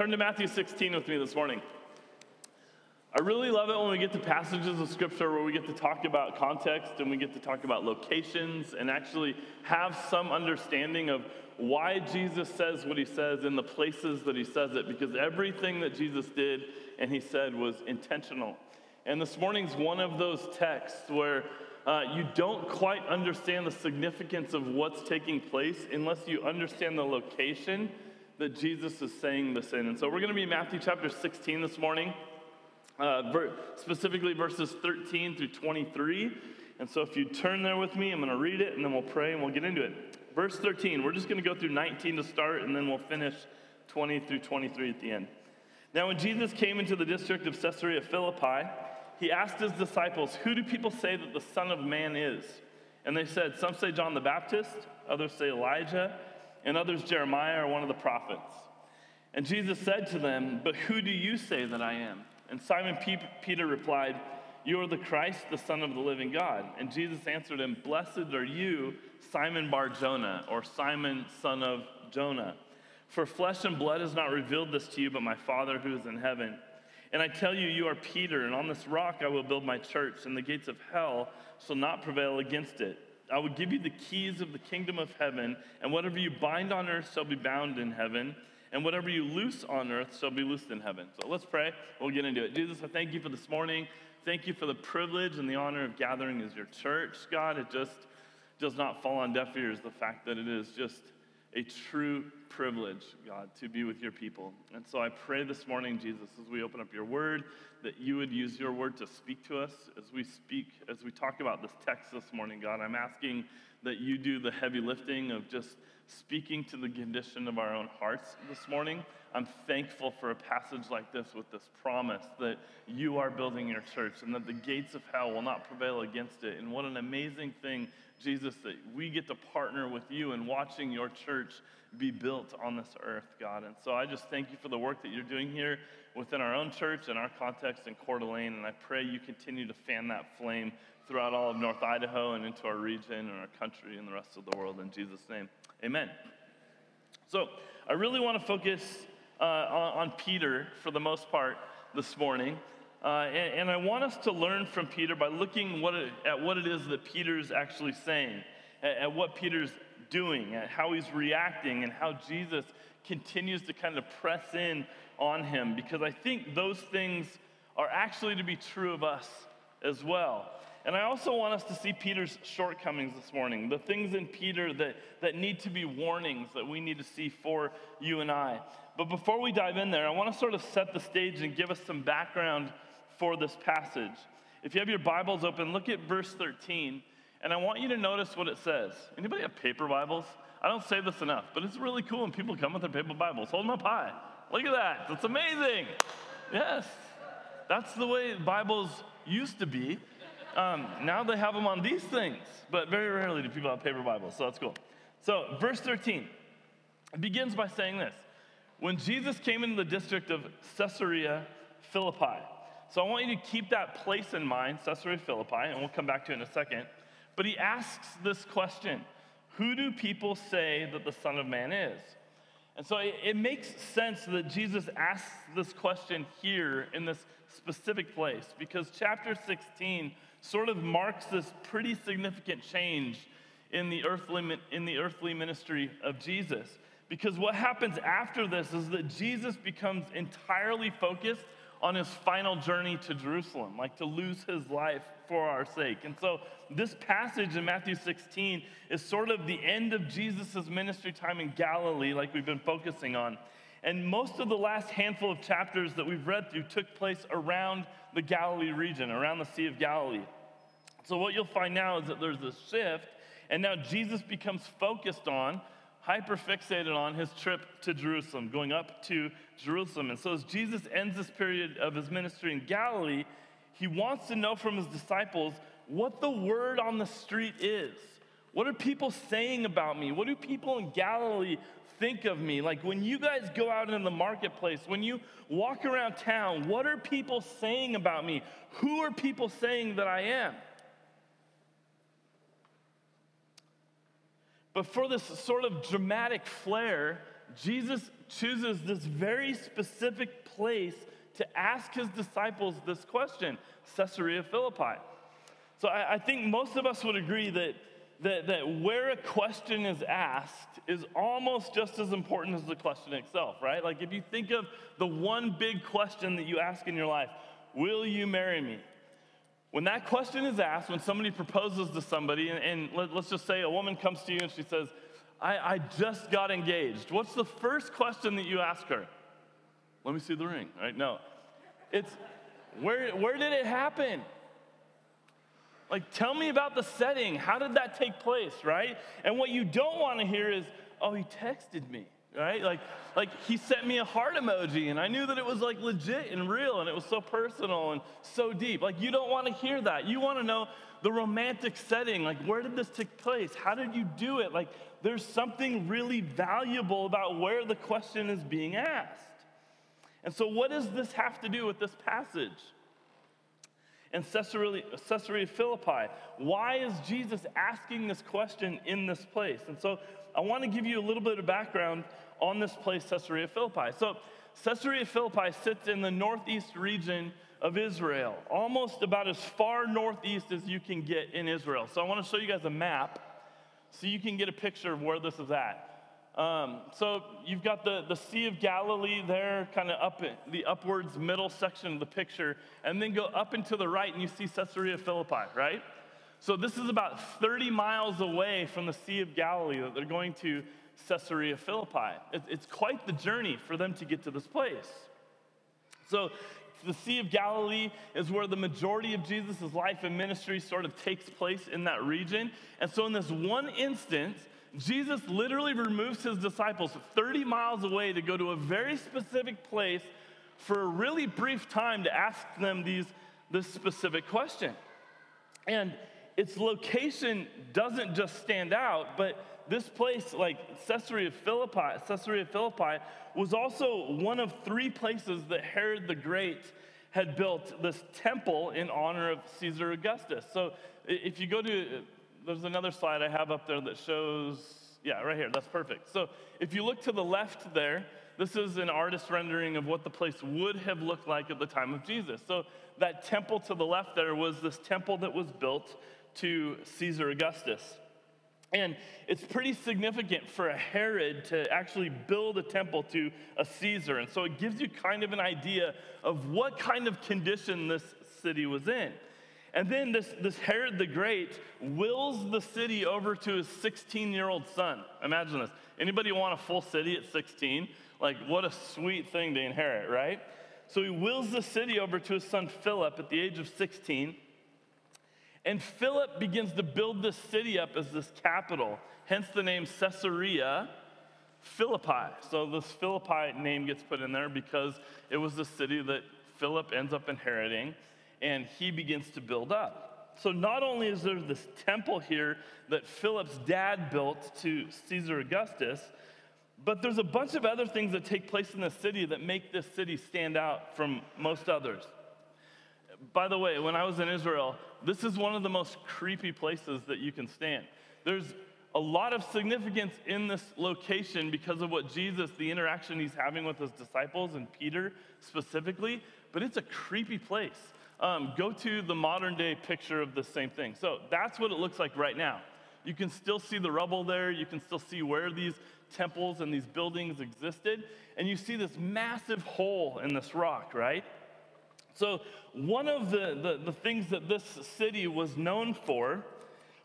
turn to Matthew 16 with me this morning. I really love it when we get to passages of scripture where we get to talk about context and we get to talk about locations and actually have some understanding of why Jesus says what he says in the places that he says it, because everything that Jesus did and he said was intentional. And this morning's one of those texts where uh, you don't quite understand the significance of what's taking place unless you understand the location that Jesus is saying this in. And so we're going to be Matthew chapter 16 this morning, uh, ver- specifically verses 13 through 23. And so if you turn there with me, I'm going to read it and then we'll pray and we'll get into it. Verse 13, we're just going to go through 19 to start and then we'll finish 20 through 23 at the end. Now, when Jesus came into the district of Caesarea Philippi, he asked his disciples, Who do people say that the Son of Man is? And they said, Some say John the Baptist, others say Elijah, and others Jeremiah or one of the prophets. And Jesus said to them, But who do you say that I am? And Simon Peter replied, You are the Christ, the Son of the living God. And Jesus answered him, Blessed are you, Simon Bar Jonah, or Simon, son of Jonah. For flesh and blood has not revealed this to you, but my Father who is in heaven. And I tell you, you are Peter, and on this rock I will build my church, and the gates of hell shall not prevail against it. I will give you the keys of the kingdom of heaven, and whatever you bind on earth shall be bound in heaven, and whatever you loose on earth shall be loosed in heaven. So let's pray. We'll get into it. Jesus, I thank you for this morning. Thank you for the privilege and the honor of gathering as your church. God, it just does not fall on deaf ears, the fact that it is just a true privilege, God, to be with your people. And so I pray this morning, Jesus, as we open up your word, that you would use your word to speak to us as we speak, as we talk about this text this morning, God. I'm asking that you do the heavy lifting of just speaking to the condition of our own hearts this morning. I'm thankful for a passage like this with this promise that you are building your church and that the gates of hell will not prevail against it. And what an amazing thing, Jesus, that we get to partner with you in watching your church be built on this earth, God. And so I just thank you for the work that you're doing here within our own church and our context in Coeur d'Alene. And I pray you continue to fan that flame throughout all of North Idaho and into our region and our country and the rest of the world. In Jesus' name, amen. So I really want to focus uh, on, on, Peter for the most part this morning. Uh, and, and, I want us to learn from Peter by looking what it, at what it is that Peter's actually saying, at, at what Peter's doing, at how he's reacting, and how Jesus continues to kind of press in on him. Because I think those things are actually to be true of us as well. And I also want us to see Peter's shortcomings this morning, the things in Peter that, that need to be warnings that we need to see for you and I. But before we dive in there, I want to sort of set the stage and give us some background for this passage. If you have your Bibles open, look at verse 13, and I want you to notice what it says. Anybody have paper Bibles? I don't say this enough, but it's really cool when people come with their paper Bibles. Hold them up high. Look at that. That's amazing. Yes. That's the way Bibles used to be. Um, now they have them on these things, but very rarely do people have paper Bibles, so that's cool. So, verse 13 begins by saying this When Jesus came into the district of Caesarea Philippi, so I want you to keep that place in mind, Caesarea Philippi, and we'll come back to it in a second. But he asks this question Who do people say that the Son of Man is? And so it, it makes sense that Jesus asks this question here in this specific place because chapter 16 sort of marks this pretty significant change in the earthly, in the earthly ministry of Jesus. Because what happens after this is that Jesus becomes entirely focused on his final journey to Jerusalem, like to lose his life for our sake. And so, this passage in Matthew 16 is sort of the end of Jesus' ministry time in Galilee, like we've been focusing on. And most of the last handful of chapters that we've read through took place around the Galilee region, around the Sea of Galilee. So, what you'll find now is that there's a shift, and now Jesus becomes focused on, hyper fixated on his trip to Jerusalem, going up to Jerusalem. And so, as Jesus ends this period of his ministry in Galilee, he wants to know from his disciples what the word on the street is. What are people saying about me? What do people in Galilee think of me? Like when you guys go out in the marketplace, when you walk around town, what are people saying about me? Who are people saying that I am? But for this sort of dramatic flair, Jesus chooses this very specific place to ask his disciples this question Caesarea Philippi. So I, I think most of us would agree that, that, that where a question is asked is almost just as important as the question itself, right? Like if you think of the one big question that you ask in your life, Will you marry me? When that question is asked, when somebody proposes to somebody, and, and let, us just say a woman comes to you and she says, I, I just got engaged. What's the first question that you ask her? Let me see the ring, right? No. It's where, where did it happen? Like, tell me about the setting. How did that take place, right? And what you don't want to hear is, oh, he texted me right? Like, like he sent me a heart emoji, and I knew that it was like legit and real, and it was so personal and so deep. Like, you don't want to hear that. You want to know the romantic setting. Like, where did this take place? How did you do it? Like, there's something really valuable about where the question is being asked. And so, what does this have to do with this passage? And Caesarea, Caesarea Philippi, why is Jesus asking this question in this place? And so, I want to give you a little bit of background on this place, Caesarea Philippi. So, Caesarea Philippi sits in the northeast region of Israel, almost about as far northeast as you can get in Israel. So, I want to show you guys a map so you can get a picture of where this is at. Um, so, you've got the, the Sea of Galilee there, kind of up in the upwards middle section of the picture, and then go up and to the right, and you see Caesarea Philippi, right? So, this is about 30 miles away from the Sea of Galilee that they're going to Caesarea Philippi. It's quite the journey for them to get to this place. So, the Sea of Galilee is where the majority of Jesus' life and ministry sort of takes place in that region. And so, in this one instance, Jesus literally removes his disciples 30 miles away to go to a very specific place for a really brief time to ask them these, this specific question. And its location doesn't just stand out, but this place, like Caesarea Philippi, Caesarea Philippi, was also one of three places that Herod the Great had built this temple in honor of Caesar Augustus. So if you go to, there's another slide I have up there that shows, yeah, right here, that's perfect. So if you look to the left there, this is an artist rendering of what the place would have looked like at the time of Jesus. So that temple to the left there was this temple that was built to Caesar Augustus. And it's pretty significant for a Herod to actually build a temple to a Caesar. And so it gives you kind of an idea of what kind of condition this city was in. And then this, this Herod the Great wills the city over to his 16 year old son. Imagine this. Anybody want a full city at 16? Like, what a sweet thing to inherit, right? So he wills the city over to his son Philip at the age of 16. And Philip begins to build this city up as this capital, hence the name Caesarea Philippi. So this Philippi name gets put in there because it was the city that Philip ends up inheriting, and he begins to build up. So not only is there this temple here that Philip's dad built to Caesar Augustus, but there's a bunch of other things that take place in the city that make this city stand out from most others. By the way, when I was in Israel, this is one of the most creepy places that you can stand. There's a lot of significance in this location because of what Jesus, the interaction he's having with his disciples and Peter specifically, but it's a creepy place. Um, go to the modern day picture of the same thing. So that's what it looks like right now. You can still see the rubble there. You can still see where these temples and these buildings existed. And you see this massive hole in this rock, right? So, one of the, the, the, things that this city was known for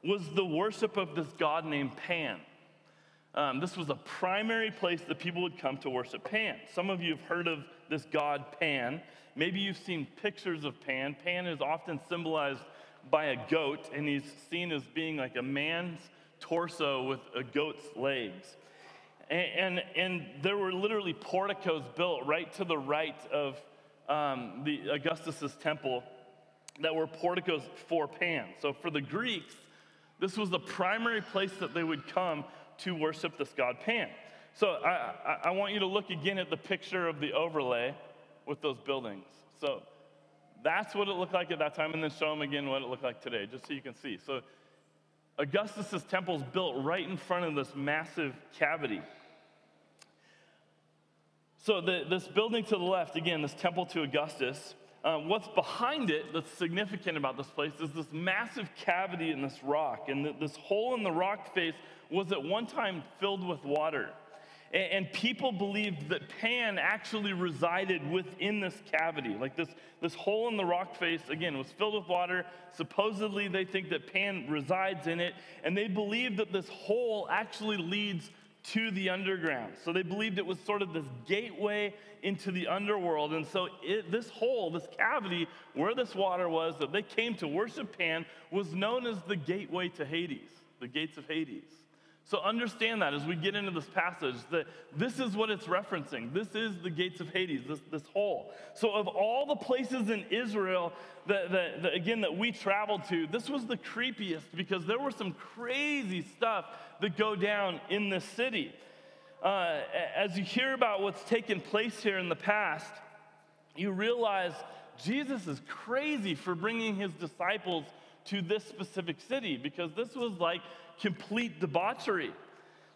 was the worship of this god named Pan. Um, this was a primary place that people would come to worship Pan. Some of you have heard of this god Pan. Maybe you've seen pictures of Pan. Pan is often symbolized by a goat, and he's seen as being like a man's torso with a goat's legs. And, and, and there were literally porticos built right to the right of um, the Augustus's temple that were porticos for Pan. So for the Greeks, this was the primary place that they would come to worship this god Pan. So I, I, want you to look again at the picture of the overlay with those buildings. So that's what it looked like at that time, and then show them again what it looked like today, just so you can see. So Augustus's temple is built right in front of this massive cavity. So, the, this building to the left, again, this temple to Augustus, uh, what's behind it that's significant about this place is this massive cavity in this rock. And this hole in the rock face was at one time filled with water. And, and people believed that Pan actually resided within this cavity. Like this, this hole in the rock face, again, was filled with water. Supposedly, they think that Pan resides in it. And they believe that this hole actually leads to the underground. So they believed it was sort of this gateway into the underworld. And so it, this hole, this cavity where this water was that they came to worship Pan, was known as the gateway to Hades, the gates of Hades. So understand that as we get into this passage, that this is what it's referencing. This is the gates of Hades, this, this hole. So of all the places in Israel that, that, that, again, that we traveled to, this was the creepiest because there were some crazy stuff that go down in this city. Uh, as you hear about what's taken place here in the past, you realize Jesus is crazy for bringing his disciples to this specific city because this was like complete debauchery.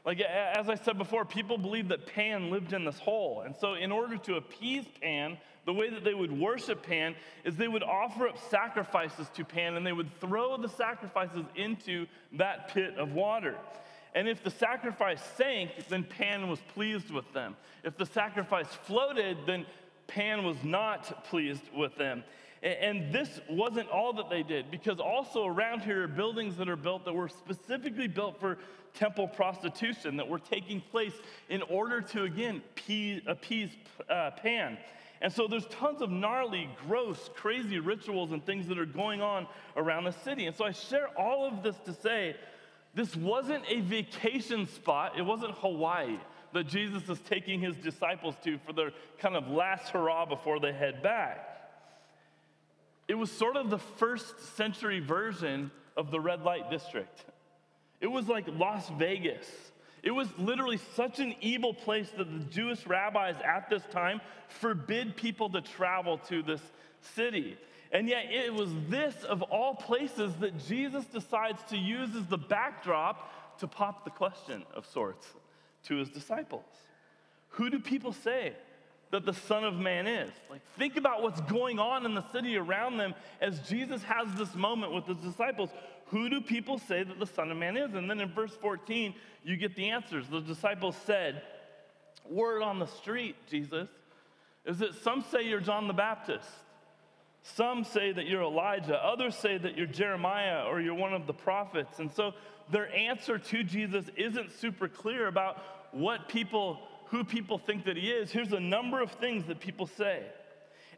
Like, as I said before, people believed that Pan lived in this hole. And so, in order to appease Pan, the way that they would worship Pan is they would offer up sacrifices to Pan and they would throw the sacrifices into that pit of water. And if the sacrifice sank, then Pan was pleased with them. If the sacrifice floated, then Pan was not pleased with them. And this wasn't all that they did, because also around here are buildings that are built that were specifically built for temple prostitution, that were taking place in order to, again, appease uh, Pan. And so there's tons of gnarly, gross, crazy rituals and things that are going on around the city. And so I share all of this to say this wasn't a vacation spot, it wasn't Hawaii that Jesus is taking his disciples to for their kind of last hurrah before they head back. It was sort of the first century version of the red light district. It was like Las Vegas. It was literally such an evil place that the Jewish rabbis at this time forbid people to travel to this city. And yet, it was this, of all places, that Jesus decides to use as the backdrop to pop the question of sorts to his disciples. Who do people say that the Son of Man is. Like, think about what's going on in the city around them as Jesus has this moment with his disciples. Who do people say that the Son of Man is? And then in verse 14, you get the answers. The disciples said, Word on the street, Jesus, is that some say you're John the Baptist. Some say that you're Elijah. Others say that you're Jeremiah or you're one of the prophets. And so their answer to Jesus isn't super clear about what people who people think that he is, here's a number of things that people say.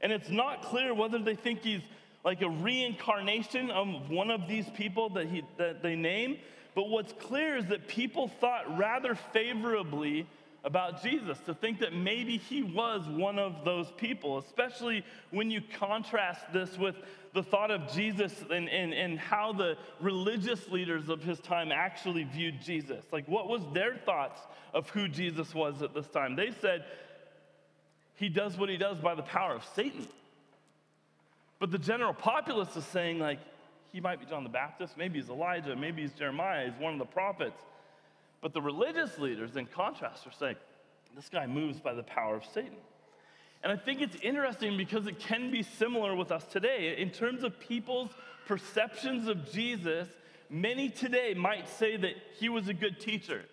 And it's not clear whether they think he's like a reincarnation of one of these people that, he, that they name. But what's clear is that people thought rather favorably about Jesus, to think that maybe he was one of those people, especially when you contrast this with the thought of Jesus and, and, and how the religious leaders of his time actually viewed Jesus. Like, what was their thoughts of who Jesus was at this time? They said, he does what he does by the power of Satan. But the general populace is saying, like, he might be John the Baptist, maybe he's Elijah, maybe he's Jeremiah, he's one of the prophets. But the religious leaders, in contrast, are saying, this guy moves by the power of Satan. And I think it's interesting because it can be similar with us today. In terms of people's perceptions of Jesus, many today might say that he was a good teacher,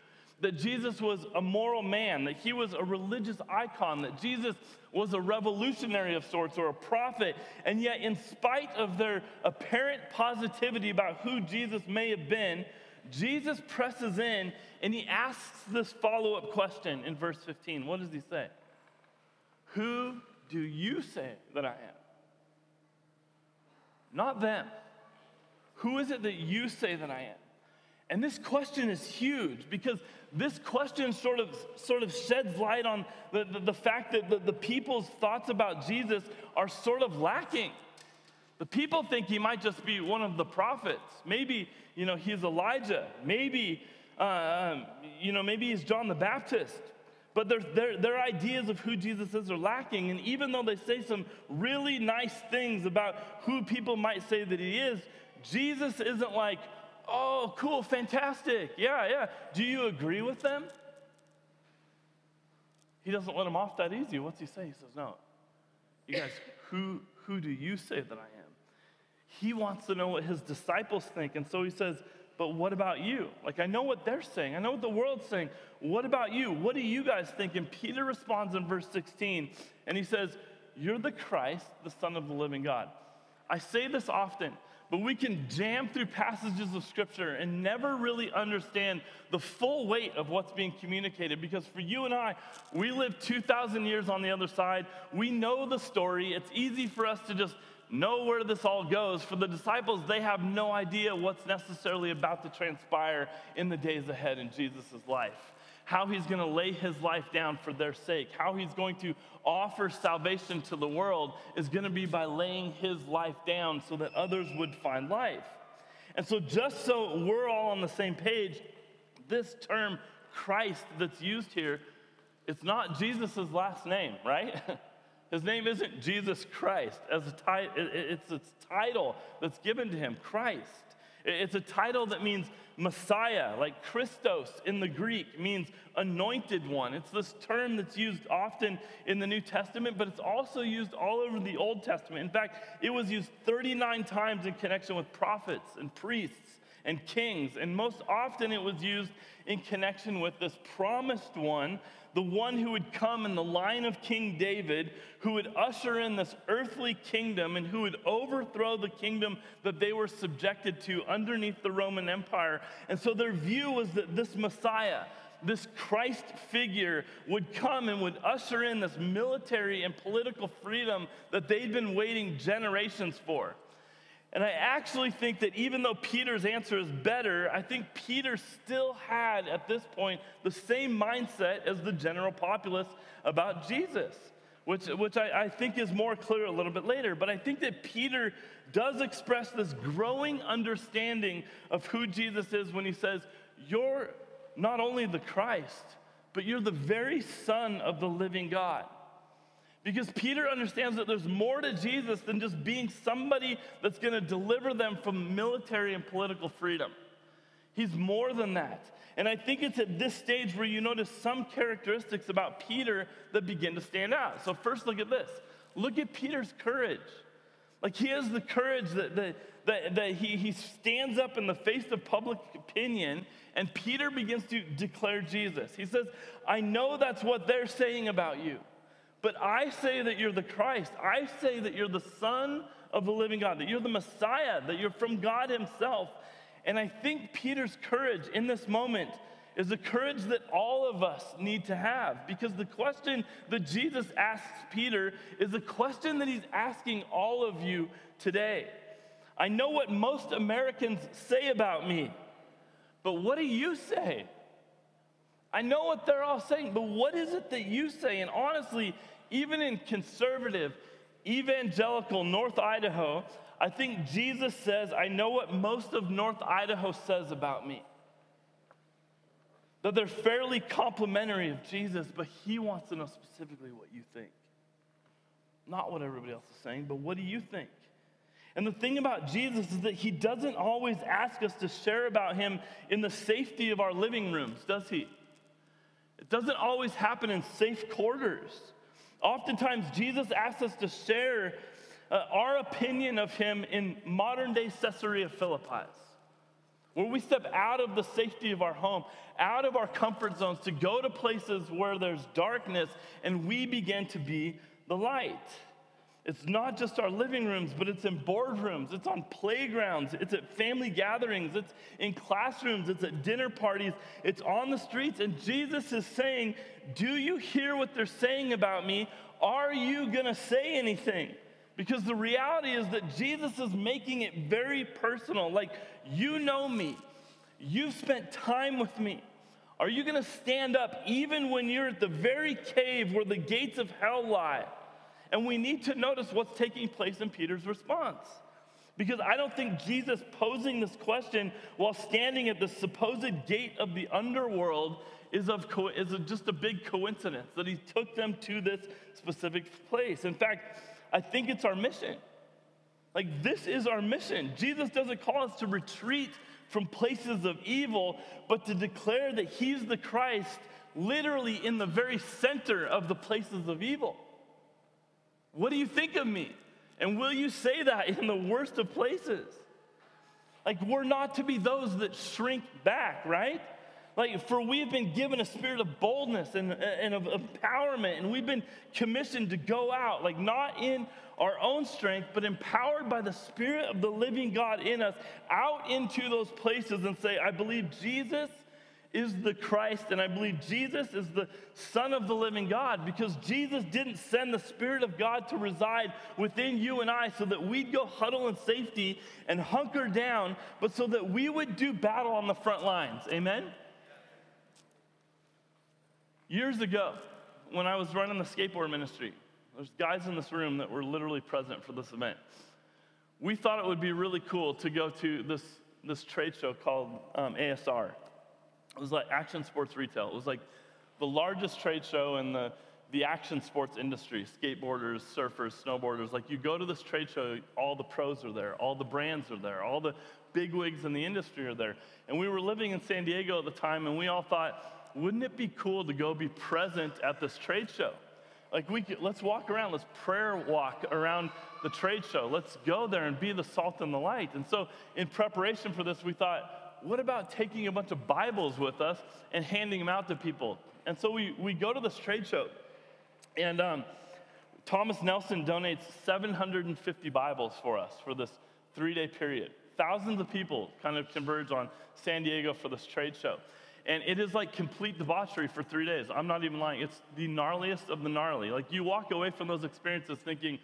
that Jesus was a moral man, that he was a religious icon, that Jesus was a revolutionary of sorts or a prophet. And yet, in spite of their apparent positivity about who Jesus may have been, Jesus presses in and he asks this follow up question in verse 15. What does he say? Who do you say that I am? Not them. Who is it that you say that I am? And this question is huge because this question sort of, sort of sheds light on the, the, the fact that the, the people's thoughts about Jesus are sort of lacking. The people think he might just be one of the prophets. Maybe, you know, he's Elijah. Maybe, uh, um, you know, maybe he's John the Baptist. But their, their, their ideas of who Jesus is are lacking. And even though they say some really nice things about who people might say that he is, Jesus isn't like, oh, cool, fantastic. Yeah, yeah. Do you agree with them? he doesn't let him off that easy. What's he say? He says, No. You guys, who, who do you say that I am? He wants to know what his disciples think. And so he says, But what about you? Like, I know what they're saying, I know what the world's saying. What about you? What do you guys think? And Peter responds in verse 16, and he says, You're the Christ, the Son of the living God. I say this often but we can jam through passages of scripture and never really understand the full weight of what's being communicated because for you and I, we live 2,000 years on the other side. We know the story. It's easy for us to just know where this all goes. For the disciples, they have no idea what's necessarily about to transpire in the days ahead in Jesus' life how he's going to lay his life down for their sake, how he's going to offer salvation to the world is going to be by laying his life down so that others would find life. And so, just so we're all on the same page, this term Christ that's used here, it's not Jesus' last name, right? His name isn't Jesus Christ as a ti- it's a title that's given to him, Christ. It's a title that means Messiah, like Christos in the Greek, means anointed one. It's this term that's used often in the New Testament, but it's also used all over the Old Testament. In fact, it was used 39 times in connection with prophets and priests and kings, and most often it was used in connection with this promised one the one who would come in the line of King David, who would usher in this earthly kingdom and who would overthrow the kingdom that they were subjected to underneath the Roman Empire. And so their view was that this Messiah, this Christ figure would come and would usher in this military and political freedom that they'd been waiting generations for. And I actually think that even though Peter's answer is better, I think Peter still had at this point the same mindset as the general populace about Jesus, which, which I, I think is more clear a little bit later. But I think that Peter does express this growing understanding of who Jesus is when he says, You're not only the Christ, but you're the very Son of the living God. Because Peter understands that there's more to Jesus than just being somebody that's going to deliver them from military and political freedom. He's more than that. And I think it's at this stage where you notice some characteristics about Peter that begin to stand out. So, first, look at this. Look at Peter's courage. Like, he has the courage that, that, that, that he, he stands up in the face of public opinion, and Peter begins to declare Jesus. He says, I know that's what they're saying about you. But I say that you're the Christ. I say that you're the Son of the living God, that you're the Messiah, that you're from God Himself. And I think Peter's courage in this moment is the courage that all of us need to have because the question that Jesus asks Peter is a question that he's asking all of you today. I know what most Americans say about me, but what do you say? I know what they're all saying, but what is it that you say? And honestly, even in conservative, evangelical North Idaho, I think Jesus says, I know what most of North Idaho says about me. That they're fairly complimentary of Jesus, but he wants to know specifically what you think. Not what everybody else is saying, but what do you think? And the thing about Jesus is that he doesn't always ask us to share about him in the safety of our living rooms, does he? It doesn't always happen in safe quarters. Oftentimes, Jesus asks us to share uh, our opinion of him in modern day Caesarea Philippi, where we step out of the safety of our home, out of our comfort zones to go to places where there's darkness, and we begin to be the light. It's not just our living rooms, but it's in boardrooms, it's on playgrounds, it's at family gatherings, it's in classrooms, it's at dinner parties, it's on the streets. And Jesus is saying, Do you hear what they're saying about me? Are you to say anything? Because the reality is that Jesus is making it very personal. Like, you know me, you've spent time with me. Are you to stand up even when you're at the very cave where the gates of hell lie? And we need to notice what's taking place in Peter's response. Because I don't think Jesus posing this question while standing at the supposed gate of the underworld is, of co- is just a big coincidence that he took them to this specific place. In fact, I think it's our mission. Like, this is our mission. Jesus doesn't call us to retreat from places of evil, but to declare that he's the Christ literally in the very center of the places of evil. What do you think of me? And will you say that in the worst of places? Like, we're not to be those that shrink back, right? Like, for we have been given a spirit of boldness and, and of empowerment, and we've been commissioned to go out, like, not in our own strength, but empowered by the Spirit of the living God in us, out into those places and say, I believe Jesus is the Christ, and I believe Jesus is the Son of the living God because Jesus didn't send the Spirit of God to reside within you and I so that we'd go huddle in safety and hunker down, but so that we would do battle on the front lines. Amen? Years ago, when I was running the skateboard ministry, there's guys in this room that were literally present for this event. We thought it would be really cool to go to this, this trade show called um, ASR. It was like Action Sports Retail. It was like the largest trade show in the, the action sports industry skateboarders, surfers, snowboarders. Like, you go to this trade show, all the pros are there, all the brands are there, all the bigwigs in the industry are there. And we were living in San Diego at the time, and we all thought, wouldn't it be cool to go be present at this trade show? Like, we could, let's walk around, let's prayer walk around the trade show. Let's go there and be the salt and the light. And so, in preparation for this, we thought, what about taking a bunch of Bibles with us and handing them out to people? And so we, we go to this trade show, and um, Thomas Nelson donates 750 Bibles for us for this three day period. Thousands of people kind of converge on San Diego for this trade show. And it is like complete debauchery for three days. I'm not even lying. It's the gnarliest of the gnarly. Like you walk away from those experiences thinking,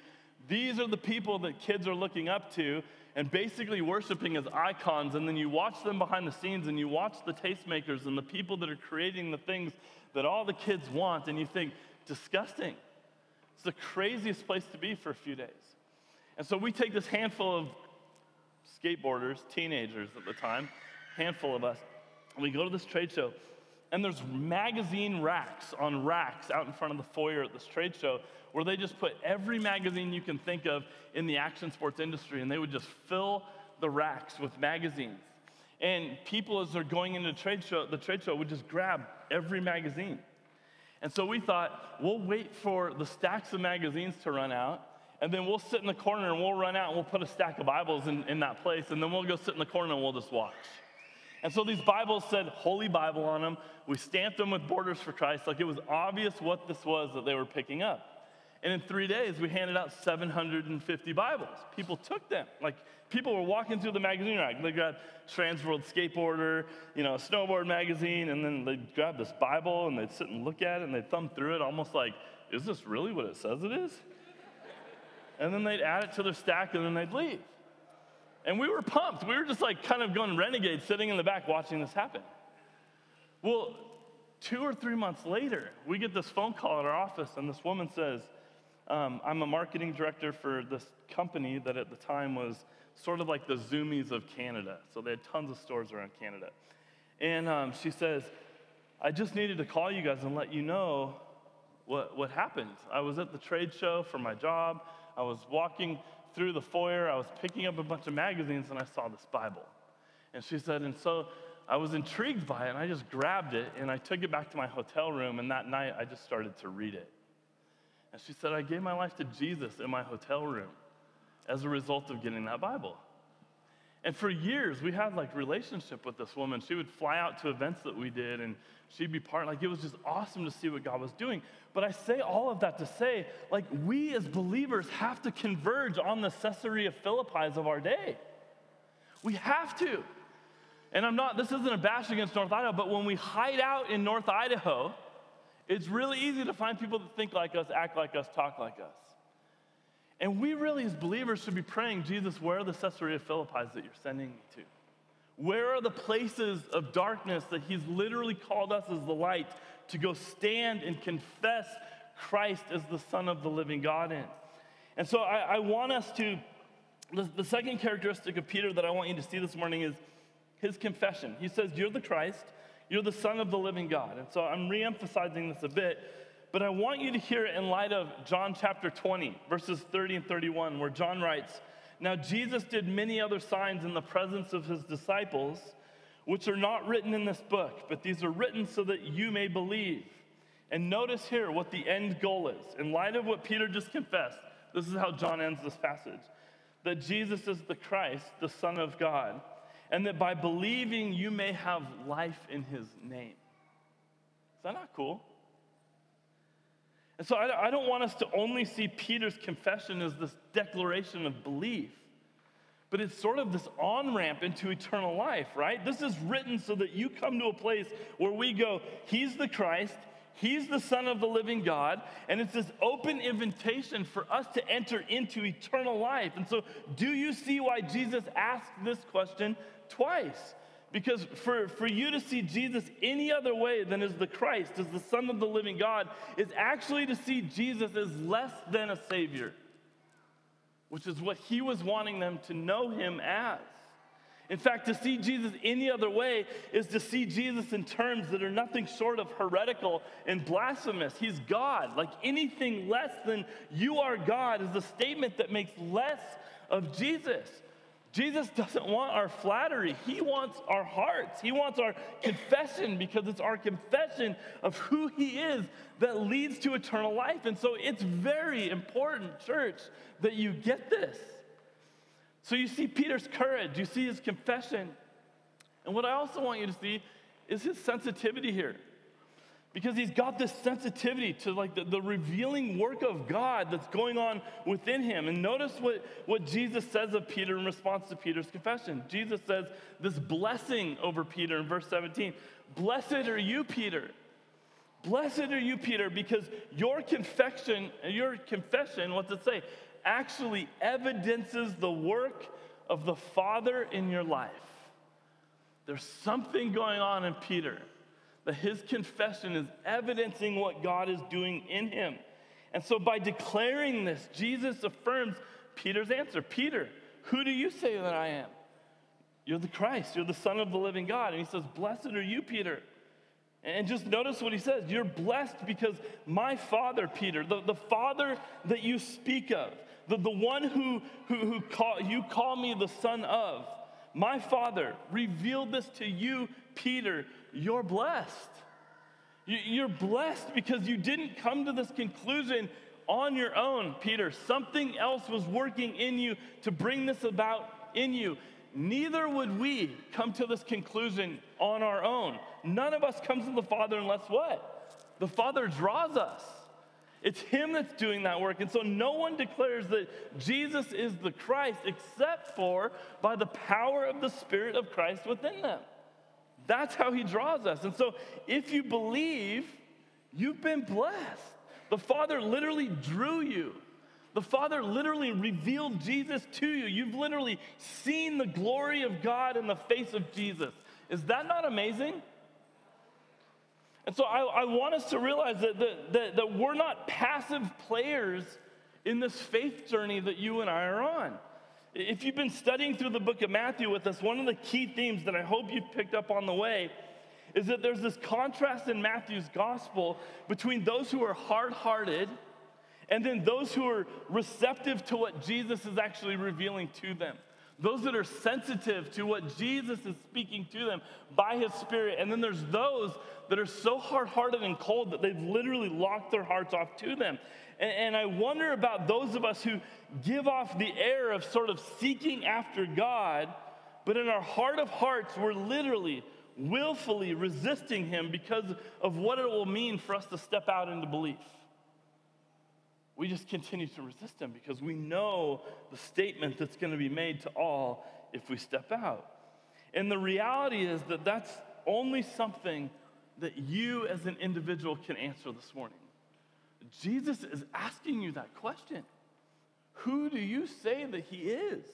these are the people that kids are looking up to and basically worshiping as icons. And then you watch them behind the scenes and you watch the tastemakers and the people that are creating the things that all the kids want. And you think, disgusting. It's the craziest place to be for a few days. And so we take this handful of skateboarders, teenagers at the time, handful of us, and we go to this trade show. And there's magazine racks on racks out in front of the foyer at this trade show where they just put every magazine you can think of in the action sports industry, and they would just fill the racks with magazines. And people, as they're going into the trade show, the trade show would just grab every magazine. And so we thought, we'll wait for the stacks of magazines to run out, and then we'll sit in the corner and we'll run out and we'll put a stack of Bibles in, in that place, and then we'll go sit in the corner and we'll just watch. And so these Bibles said Holy Bible on them. We stamped them with Boarders for Christ, like it was obvious what this was that they were picking up. And in three days, we handed out 750 Bibles. People took them. Like, people were walking through the magazine rack. They grabbed Transworld Skateboarder, you know, Snowboard Magazine, and then they'd grab this Bible and they'd sit and look at it and they'd thumb through it almost like, is this really what it says it is? And then they'd add it to their stack and then they'd leave. And we were pumped. We were just like kind of going renegade, sitting in the back watching this happen. Well, two or three months later, we get this phone call at our office, and this woman says, um, I'm a marketing director for this company that at the time was sort of like the Zumiez of Canada. So they had tons of stores around Canada. And um, she says, I just needed to call you guys and let you know what, what happened. I was at the trade show for my job. I was walking through the foyer. I was picking up a bunch of magazines and I saw this Bible. And she said, and so I was intrigued by it and I just grabbed it and I took it back to my hotel room. And that night I just started to read it. And she said, I gave my life to Jesus in my hotel room as a result of getting that Bible. And for years, we had like relationship with this woman. She would fly out to events that we did, and she'd be part. Like it was just awesome to see what God was doing. But I say all of that to say, like we as believers have to converge on the Caesarea Philippi's of our day. We have to. And I'm not. This isn't a bash against North Idaho, but when we hide out in North Idaho, it's really easy to find people that think like us, act like us, talk like us. And we really, as believers, should be praying, Jesus, where are the Caesarea Philippi's that you're sending me to? Where are the places of darkness that He's literally called us as the light to go stand and confess Christ as the Son of the living God in? And so I, I want us to, the, the second characteristic of Peter that I want you to see this morning is his confession. He says, You're the Christ, you're the Son of the living God. And so I'm re emphasizing this a bit, but I want you to hear it in light of John chapter 20, verses 30 and 31, where John writes, Now Jesus did many other signs in the presence of his disciples, which are not written in this book, but these are written so that you may believe. And notice here what the end goal is. In light of what Peter just confessed, this is how John ends this passage that Jesus is the Christ, the Son of God, and that by believing you may have life in his name. Is that not cool? And so I don't want us to only see Peter's confession as this declaration of belief, but it's sort of this on ramp into eternal life, right? This is written so that you come to a place where we go, He's the Christ, He's the Son of the living God, and it's this open invitation for us to enter into eternal life. And so, do you see why Jesus asked this question twice? Because for, for you to see Jesus any other way than as the Christ, as the Son of the living God, is actually to see Jesus as less than a Savior, which is what he was wanting them to know him as. In fact, to see Jesus any other way is to see Jesus in terms that are nothing short of heretical and blasphemous. He's God. Like anything less than you are God is a statement that makes less of Jesus. Jesus doesn't want our flattery. He wants our hearts. He wants our confession because it's our confession of who He is that leads to eternal life. And so it's very important, church, that you get this. So you see Peter's courage, you see his confession. And what I also want you to see is his sensitivity here. Because he's got this sensitivity to like the, the revealing work of God that's going on within him. And notice what, what Jesus says of Peter in response to Peter's confession. Jesus says this blessing over Peter in verse 17 Blessed are you, Peter. Blessed are you, Peter, because your confession, your confession, what's it say? actually evidences the work of the Father in your life. There's something going on in Peter that his confession is evidencing what God is doing in him. And so by declaring this, Jesus affirms Peter's answer Peter, who do you say that I am? You're the Christ, you're the Son of the living God. And he says, Blessed are you, Peter. And just notice what he says You're blessed because my Father, Peter, the, the Father that you speak of, the, the one who, who, who call, you call me the son of, my father revealed this to you, Peter. You're blessed. You're blessed because you didn't come to this conclusion on your own, Peter. Something else was working in you to bring this about in you. Neither would we come to this conclusion on our own. None of us comes to the Father unless what? The Father draws us. It's Him that's doing that work. And so no one declares that Jesus is the Christ except for by the power of the Spirit of Christ within them. That's how He draws us. And so if you believe, you've been blessed. The Father literally drew you. The Father literally revealed Jesus to you. You've literally seen the glory of God in the face of Jesus. Is that not amazing? And so I, I want us to realize that, that, that, that we're not passive players in this faith journey that you and I are on. If you've been studying through the book of Matthew with us, one of the key themes that I hope you've picked up on the way is that there's this contrast in Matthew's gospel between those who are hard hearted and then those who are receptive to what Jesus is actually revealing to them. Those that are sensitive to what Jesus is speaking to them by his Spirit. And then there's those that are so hard hearted and cold that they've literally locked their hearts off to them. And, and, I wonder about those of us who give off the air of sort of seeking after God, but in our heart of hearts, we're literally, willfully resisting Him because of what it will mean for us to step out into belief. We just continue to resist Him because we know the statement that's going to be made to all if we step out. And the reality is that that's only something that you as an individual can answer this morning. Jesus is asking you that question Who do you say that He is?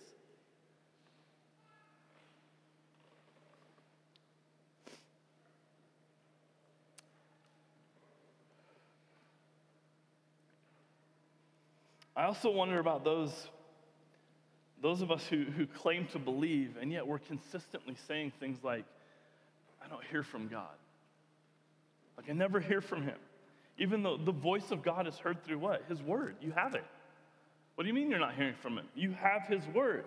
I also wonder about those, those of us who, who claim to believe, and yet we're consistently saying things like, I don't hear from God. Like, I never hear from him. Even though the voice of God is heard through what? His word. You have it. What do you mean you're not hearing from him? You have his word.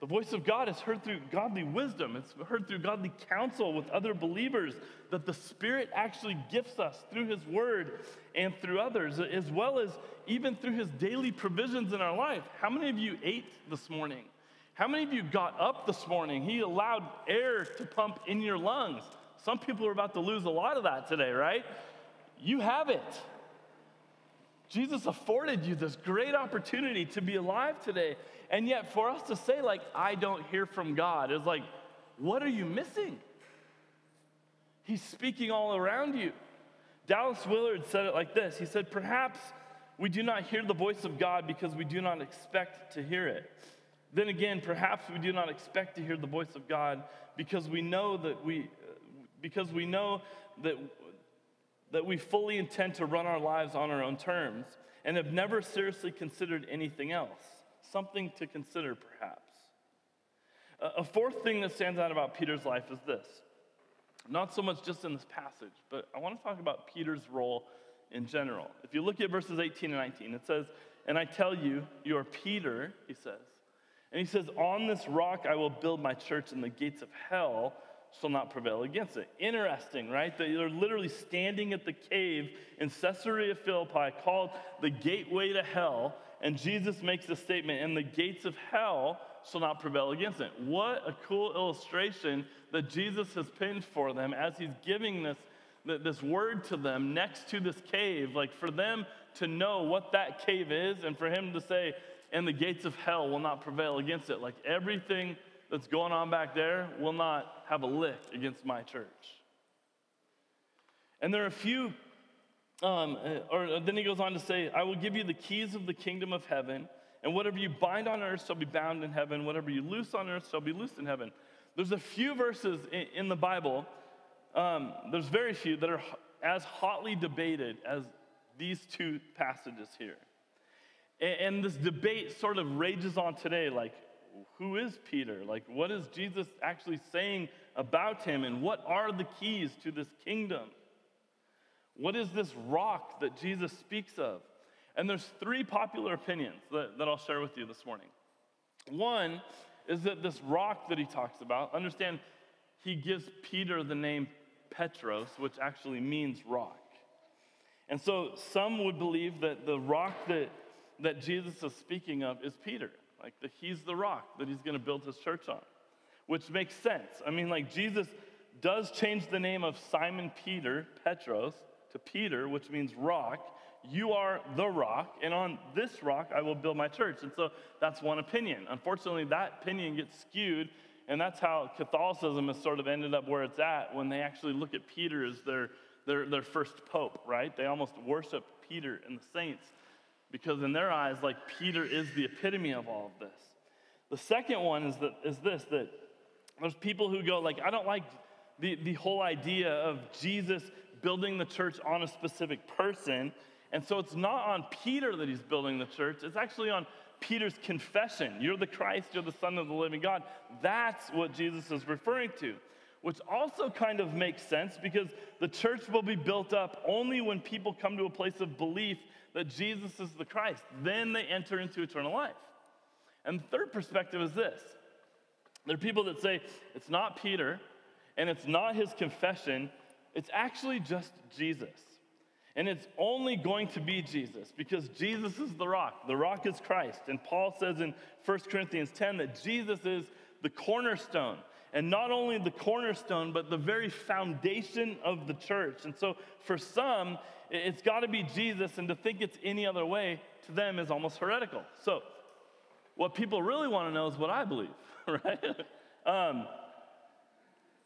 The voice of God is heard through godly wisdom. It's heard through godly counsel with other believers that the Spirit actually gifts us through His Word and through others, as well as even through His daily provisions in our life. How many of you ate this morning? How many of you got up this morning? He allowed air to pump in your lungs. Some people are about to lose a lot of that today, right? You have it. Jesus afforded you this great opportunity to be alive today. And yet, for us to say, like, I don't hear from God, is like, what are you missing? He's speaking all around you. Dallas Willard said it like this He said, Perhaps we do not hear the voice of God because we do not expect to hear it. Then again, perhaps we do not expect to hear the voice of God because we know that we, because we know that, that we fully intend to run our lives on our own terms and have never seriously considered anything else something to consider, perhaps. A fourth thing that stands out about Peter's life is this not so much just in this passage, but I want to talk about Peter's role in general. If you look at verses 18 and 19, it says, And I tell you, you are Peter, he says. And he says, On this rock I will build my church, and the gates of hell shall not prevail against it. Interesting, right? They're literally standing at the cave in Caesarea Philippi called the gateway to hell, and Jesus makes a statement, and the gates of hell shall not prevail against it. What a cool illustration that Jesus has pinned for them as he's giving this, this word to them next to this cave, like for them to know what that cave is, and for him to say, and the gates of hell will not prevail against it. Like everything that's going on back there will not have a lick against my church. And there are a few um, uh, or then he goes on to say, I will give you the keys of the kingdom of heaven, and whatever you bind on earth shall be bound in heaven, whatever you loose on earth shall be loosed in heaven. There's a few verses in, in the Bible, um, there's very few, that are as hotly debated as these two passages here. And, and this debate sort of rages on today like, who is Peter? Like, what is Jesus actually saying about him, and what are the keys to this kingdom? What is this rock that Jesus speaks of? And there's three popular opinions that, that I'll share with you this morning. One is that this rock that he talks about, understand, he gives Peter the name Petros, which actually means rock. And so some would believe that the rock that, that Jesus is speaking of is Peter, like that he's the rock that he's going to build his church on, which makes sense. I mean, like Jesus does change the name of Simon Peter, Petros, to Peter, which means rock. You are the rock, and on this rock I will build my church. And so that's one opinion. Unfortunately, that opinion gets skewed, and that's how Catholicism has sort of ended up where it's at when they actually look at Peter as their, their, their first pope, right? They almost worship Peter and the saints because, in their eyes, like Peter is the epitome of all of this. The second one is, that, is this that there's people who go, like, I don't like the, the whole idea of Jesus building the church on a specific person. And so it's not on Peter that he's building the church, it's actually on Peter's confession You're the Christ, you're the Son of the living God. That's what Jesus is referring to, which also kind of makes sense because the church will be built up only when people come to a place of belief that Jesus is the Christ. Then they enter into eternal life. And the third perspective is this there are people that say it's not Peter and it's not his confession, it's actually just Jesus. And it's only going to be Jesus because Jesus is the rock. The rock is Christ. And Paul says in 1 Corinthians 10 that Jesus is the cornerstone. And not only the cornerstone, but the very foundation of the church. And so for some, it's got to be Jesus, and to think it's any other way to them is almost heretical. So, what people really want to know is what I believe, right? um,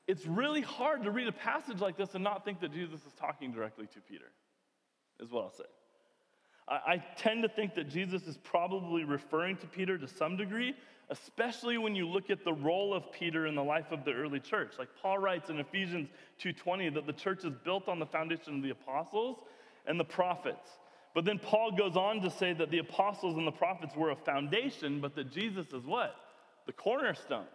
it's really hard to read a passage like this and not think that Jesus is talking directly to Peter, is what I'll say. I, I tend to think that Jesus is probably referring to Peter to some degree, especially when you look at the role of Peter in the life of the early church. Like Paul writes in Ephesians 2:20 that the church is built on the foundation of the apostles and the prophets. But then Paul goes on to say that the apostles and the prophets were a foundation, but that Jesus is what? The cornerstone.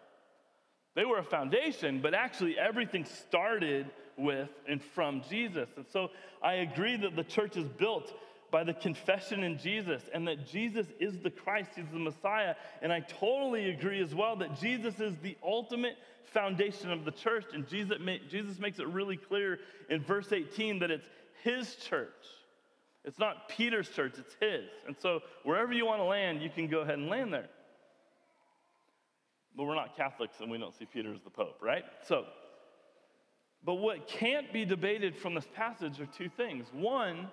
They were a foundation, but actually everything started with and from Jesus. And so I agree that the church is built by the confession in Jesus and that Jesus is the Christ, He's the Messiah. And I totally agree as well that Jesus is the ultimate foundation of the church. And Jesus, Jesus makes it really clear in verse 18 that it's His church. It's not Peter's church, it's His. And so wherever you want to land, you can go ahead and land there. But we're not Catholics and we don't see Peter as the Pope, right? So, but what can't be debated from this passage are two things. One,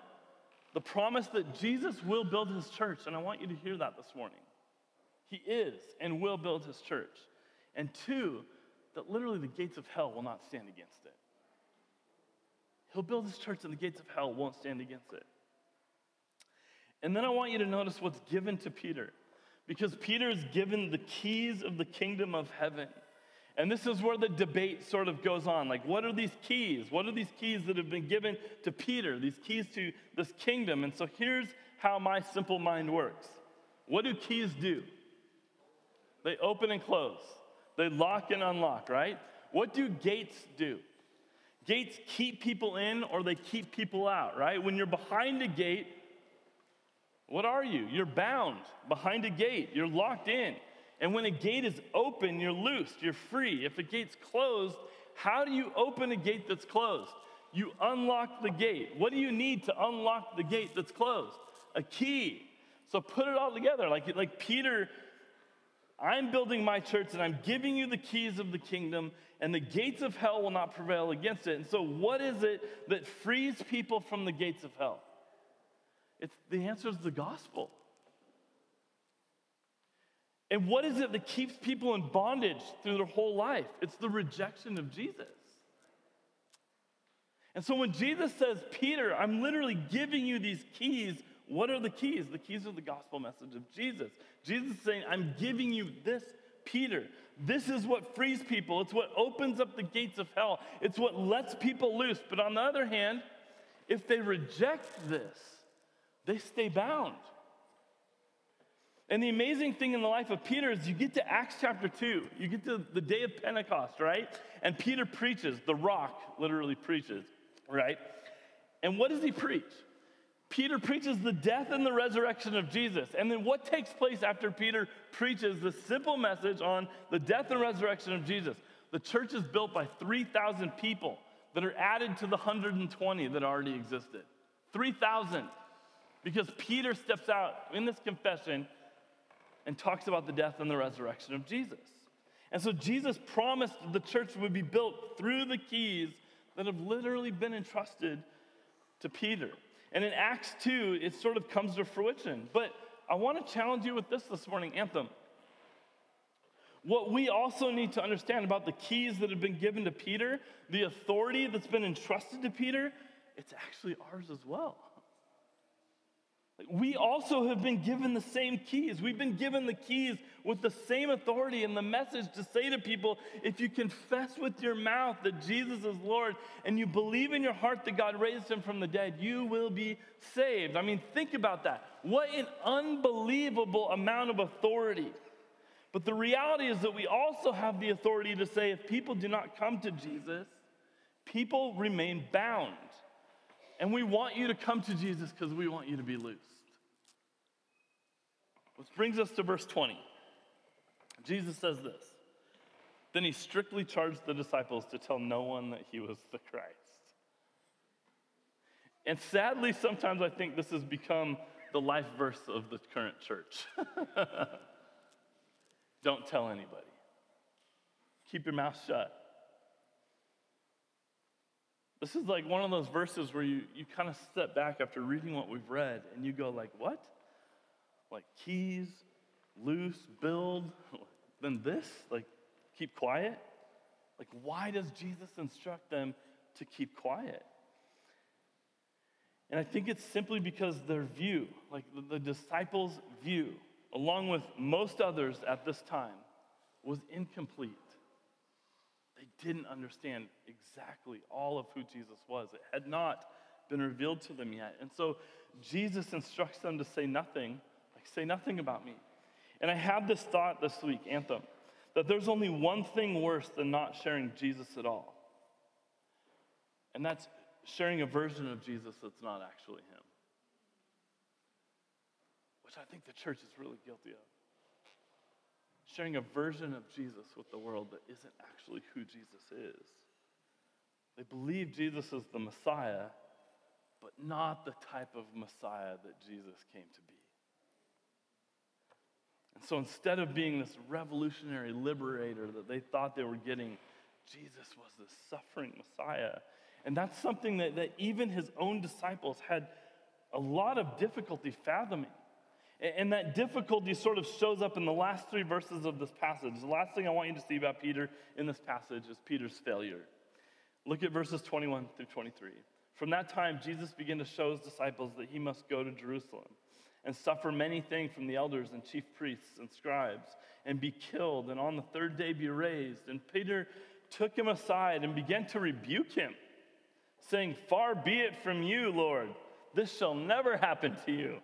the promise that Jesus will build his church, and I want you to hear that this morning. He is and will build his church. And two, that literally the gates of hell will not stand against it. He'll build his church, and the gates of hell won't stand against it. And then I want you to notice what's given to Peter, because Peter is given the keys of the kingdom of heaven. And this is where the debate sort of goes on. Like, what are these keys? What are these keys that have been given to Peter, these keys to this kingdom? And so here's how my simple mind works What do keys do? They open and close, they lock and unlock, right? What do gates do? Gates keep people in or they keep people out, right? When you're behind a gate, what are you? You're bound behind a gate, you're locked in. And when a gate is open, you're loosed, you're free. If a gate's closed, how do you open a gate that's closed? You unlock the gate. What do you need to unlock the gate that's closed? A key. So put it all together. Like, like Peter, I'm building my church and I'm giving you the keys of the kingdom, and the gates of hell will not prevail against it. And so, what is it that frees people from the gates of hell? It's the answer is the gospel. And what is it that keeps people in bondage through their whole life? It's the rejection of Jesus. And so when Jesus says, Peter, I'm literally giving you these keys, what are the keys? The keys are the gospel message of Jesus. Jesus is saying, I'm giving you this, Peter. This is what frees people. It's what opens up the gates of hell. It's what lets people loose. But on the other hand, if they reject this, they stay bound. And the amazing thing in the life of Peter is you get to Acts chapter 2, you get to the day of Pentecost, right? And Peter preaches, the rock literally preaches, right? And what does he preach? Peter preaches the death and the resurrection of Jesus. And then what takes place after Peter preaches the simple message on the death and resurrection of Jesus? The church is built by 3,000 people that are added to the 120 that already existed. 3,000. Because Peter steps out in this confession and talks about the death and the resurrection of Jesus. And so Jesus promised the church would be built through the keys that have literally been entrusted to Peter. And in Acts 2, it sort of comes to fruition. But I want to challenge you with this this morning, Anthem. What we also need to understand about the keys that have been given to Peter, the authority that's been entrusted to Peter, it's actually ours as well. We also have been given the same keys. We've been given the keys with the same authority and the message to say to people if you confess with your mouth that Jesus is Lord and you believe in your heart that God raised him from the dead, you will be saved. I mean, think about that. What an unbelievable amount of authority. But the reality is that we also have the authority to say if people do not come to Jesus, people remain bound. And we want you to come to Jesus because we want you to be loosed. Which brings us to verse 20. Jesus says this Then he strictly charged the disciples to tell no one that he was the Christ. And sadly, sometimes I think this has become the life verse of the current church. Don't tell anybody. Keep your mouth shut. This is like one of those verses where you, you kind of step back after reading what we've read and you go like, what? Like keys, loose, build, then this? Like keep quiet? Like why does Jesus instruct them to keep quiet? And I think it's simply because their view, like the, the disciples' view, along with most others at this time, was incomplete didn't understand exactly all of who Jesus was. It had not been revealed to them yet. And so Jesus instructs them to say nothing, like, say nothing about me. And I had this thought this week, Anthem, that there's only one thing worse than not sharing Jesus at all. And that's sharing a version of Jesus that's not actually him. which I think the church is really guilty of. Sharing a version of Jesus with the world that isn't actually who Jesus is. They believe Jesus is the Messiah, but not the type of Messiah that Jesus came to be. And so instead of being this revolutionary liberator that they thought they were getting, Jesus was the suffering Messiah. And that's something that, that even his own disciples had a lot of difficulty fathoming. And that difficulty sort of shows up in the last three verses of this passage. The last thing I want you to see about Peter in this passage is Peter's failure. Look at verses 21 through 23. From that time, Jesus began to show his disciples that he must go to Jerusalem and suffer many things from the elders and chief priests and scribes and be killed and on the third day be raised. And Peter took him aside and began to rebuke him, saying, Far be it from you, Lord, this shall never happen to you.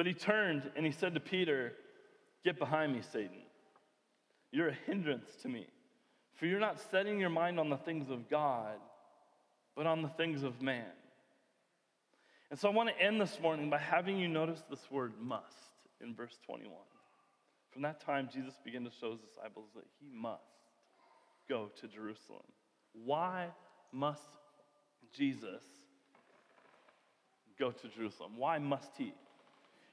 But he turned and he said to Peter, Get behind me, Satan. You're a hindrance to me, for you're not setting your mind on the things of God, but on the things of man. And so I want to end this morning by having you notice this word must in verse 21. From that time, Jesus began to show his disciples that he must go to Jerusalem. Why must Jesus go to Jerusalem? Why must he?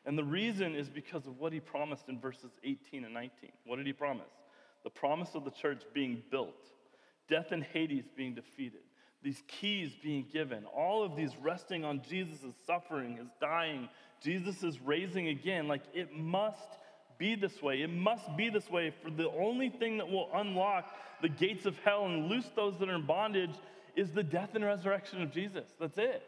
And the reason is because of what he promised in verses 18 and 19. What did he promise? The promise of the church being built, death and Hades being defeated, these keys being given, all of these resting on Jesus' suffering, his dying, Jesus' is raising again. Like it must be this way. It must be this way for the only thing that will unlock the gates of hell and loose those that are in bondage is the death and resurrection of Jesus. That's it.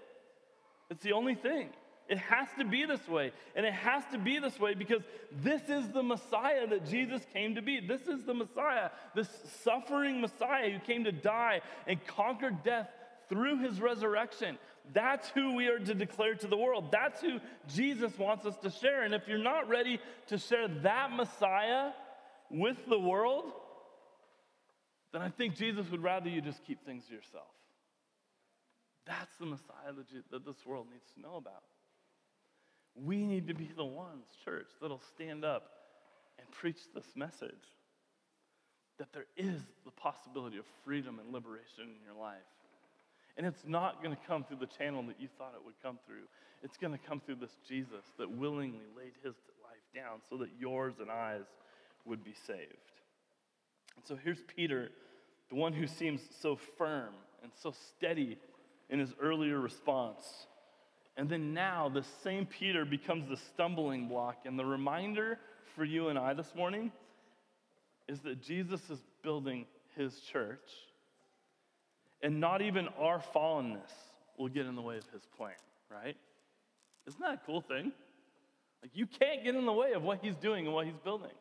It's the only thing. It has to be this way. And it has to be this way because this is the Messiah that Jesus came to be. This is the Messiah, this suffering Messiah who came to die and conquer death through his resurrection. That's who we are to declare to the world. That's who Jesus wants us to share. And if you're not ready to share that Messiah with the world, then I think Jesus would rather you just keep things to yourself. That's the Messiah that, that this world needs to know about. We need to be the ones, church, that'll stand up and preach this message that there is the possibility of freedom and liberation in your life. And it's not going to come through the channel that you thought it would come through. It's going to come through this Jesus that willingly laid his life down so that yours and I's would be saved. And so here's Peter, the one who seems so firm and so steady in his earlier response. And then now, the same Peter becomes the stumbling block. And the reminder for you and I this morning is that Jesus is building his church, and not even our fallenness will get in the way of his plan, right? Isn't that a cool thing? Like, you can't get in the way of what he's doing and what he's building.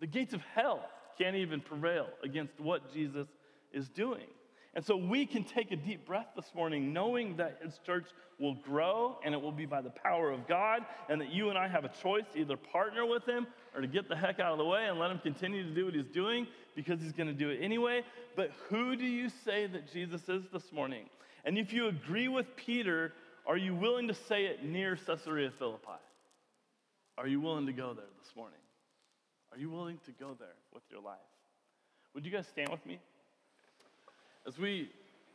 The gates of hell can't even prevail against what Jesus is doing. And so we can take a deep breath this morning knowing that his church will grow and it will be by the power of God, and that you and I have a choice to either partner with him or to get the heck out of the way and let him continue to do what he's doing because he's going to do it anyway. But who do you say that Jesus is this morning? And if you agree with Peter, are you willing to say it near Caesarea Philippi? Are you willing to go there this morning? Are you willing to go there with your life? Would you guys stand with me? As we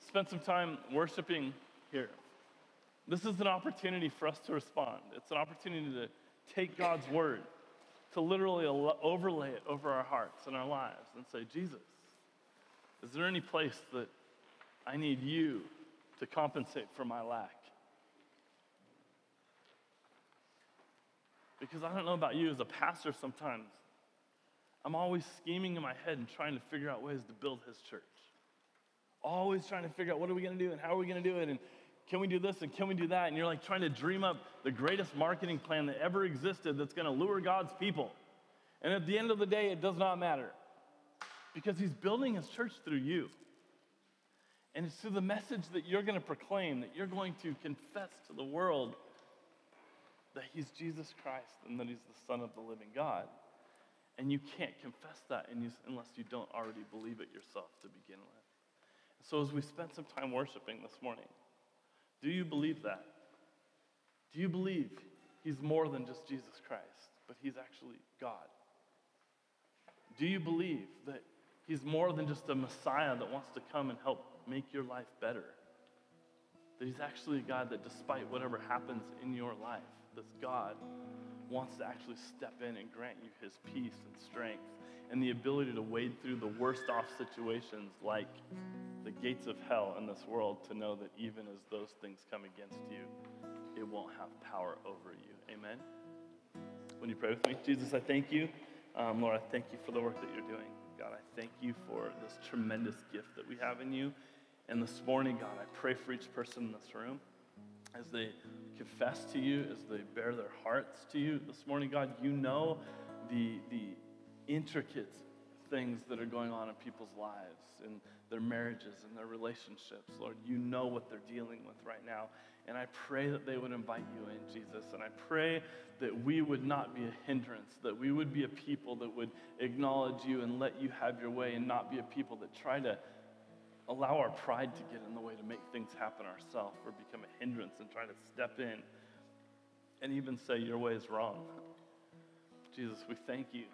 spend some time worshiping here, this is an opportunity for us to respond. It's an opportunity to take God's word, to literally overlay it over our hearts and our lives and say, Jesus, is there any place that I need you to compensate for my lack? Because I don't know about you as a pastor sometimes, I'm always scheming in my head and trying to figure out ways to build his church always trying to figure out what are we going to do and how are we going to do it and can we do this and can we do that? And you're like trying to dream up the greatest marketing plan that ever existed that's going to lure God's people. And at the end of the day, it does not matter because He's building His church through you. And it's through the message that you're going to proclaim, that you're going to confess to the world that He's Jesus Christ and that He's the Son of the living God. And you can't confess that unless you don't already believe it yourself to begin with. So, as we spent some time worshiping this morning, do you believe that? Do you believe he's more than just Jesus Christ, but he's actually God? Do you believe that he's more than just a Messiah that wants to come and help make your life better? That he's actually a God that, despite whatever happens in your life, this God wants to actually step in and grant you his peace and strength and the ability to wade through the worst off situations like the gates of hell in this world to know that even as those things come against you, it won't have power over you. Amen? When you pray with me, Jesus, I thank you. Um, Lord, I thank you for the work that you're doing. God, I thank you for this tremendous gift that we have in you. And this morning, God, I pray for each person in this room as they confess to you, as they bare their hearts to you this morning, God, you know the, the intricate things that are going on in people's lives and their marriages and their relationships. Lord, you know what they're dealing with right now. And I pray that they would invite you in, Jesus. And I pray that we would not be a hindrance, that we would be a people that would acknowledge you and let you have your way and not be a people that try to allow our pride to get in the way to make things happen ourselves or become a hindrance and try to step in and even say your way is wrong. Jesus, we thank you.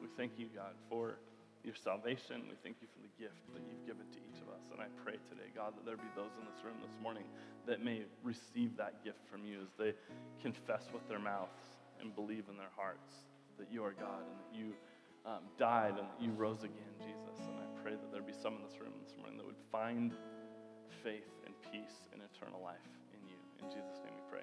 We thank you, God, for your salvation. We thank you for the gift that you've given to each of us. And I pray today, God, that there be those in this room this morning that may receive that gift from you as they confess with their mouths and believe in their hearts that you are God and that you um, died and that you rose again, Jesus. And I pray that there be some in this room this morning that would find faith and peace and eternal life in you. In Jesus' name we pray.